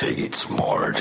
Take it smart.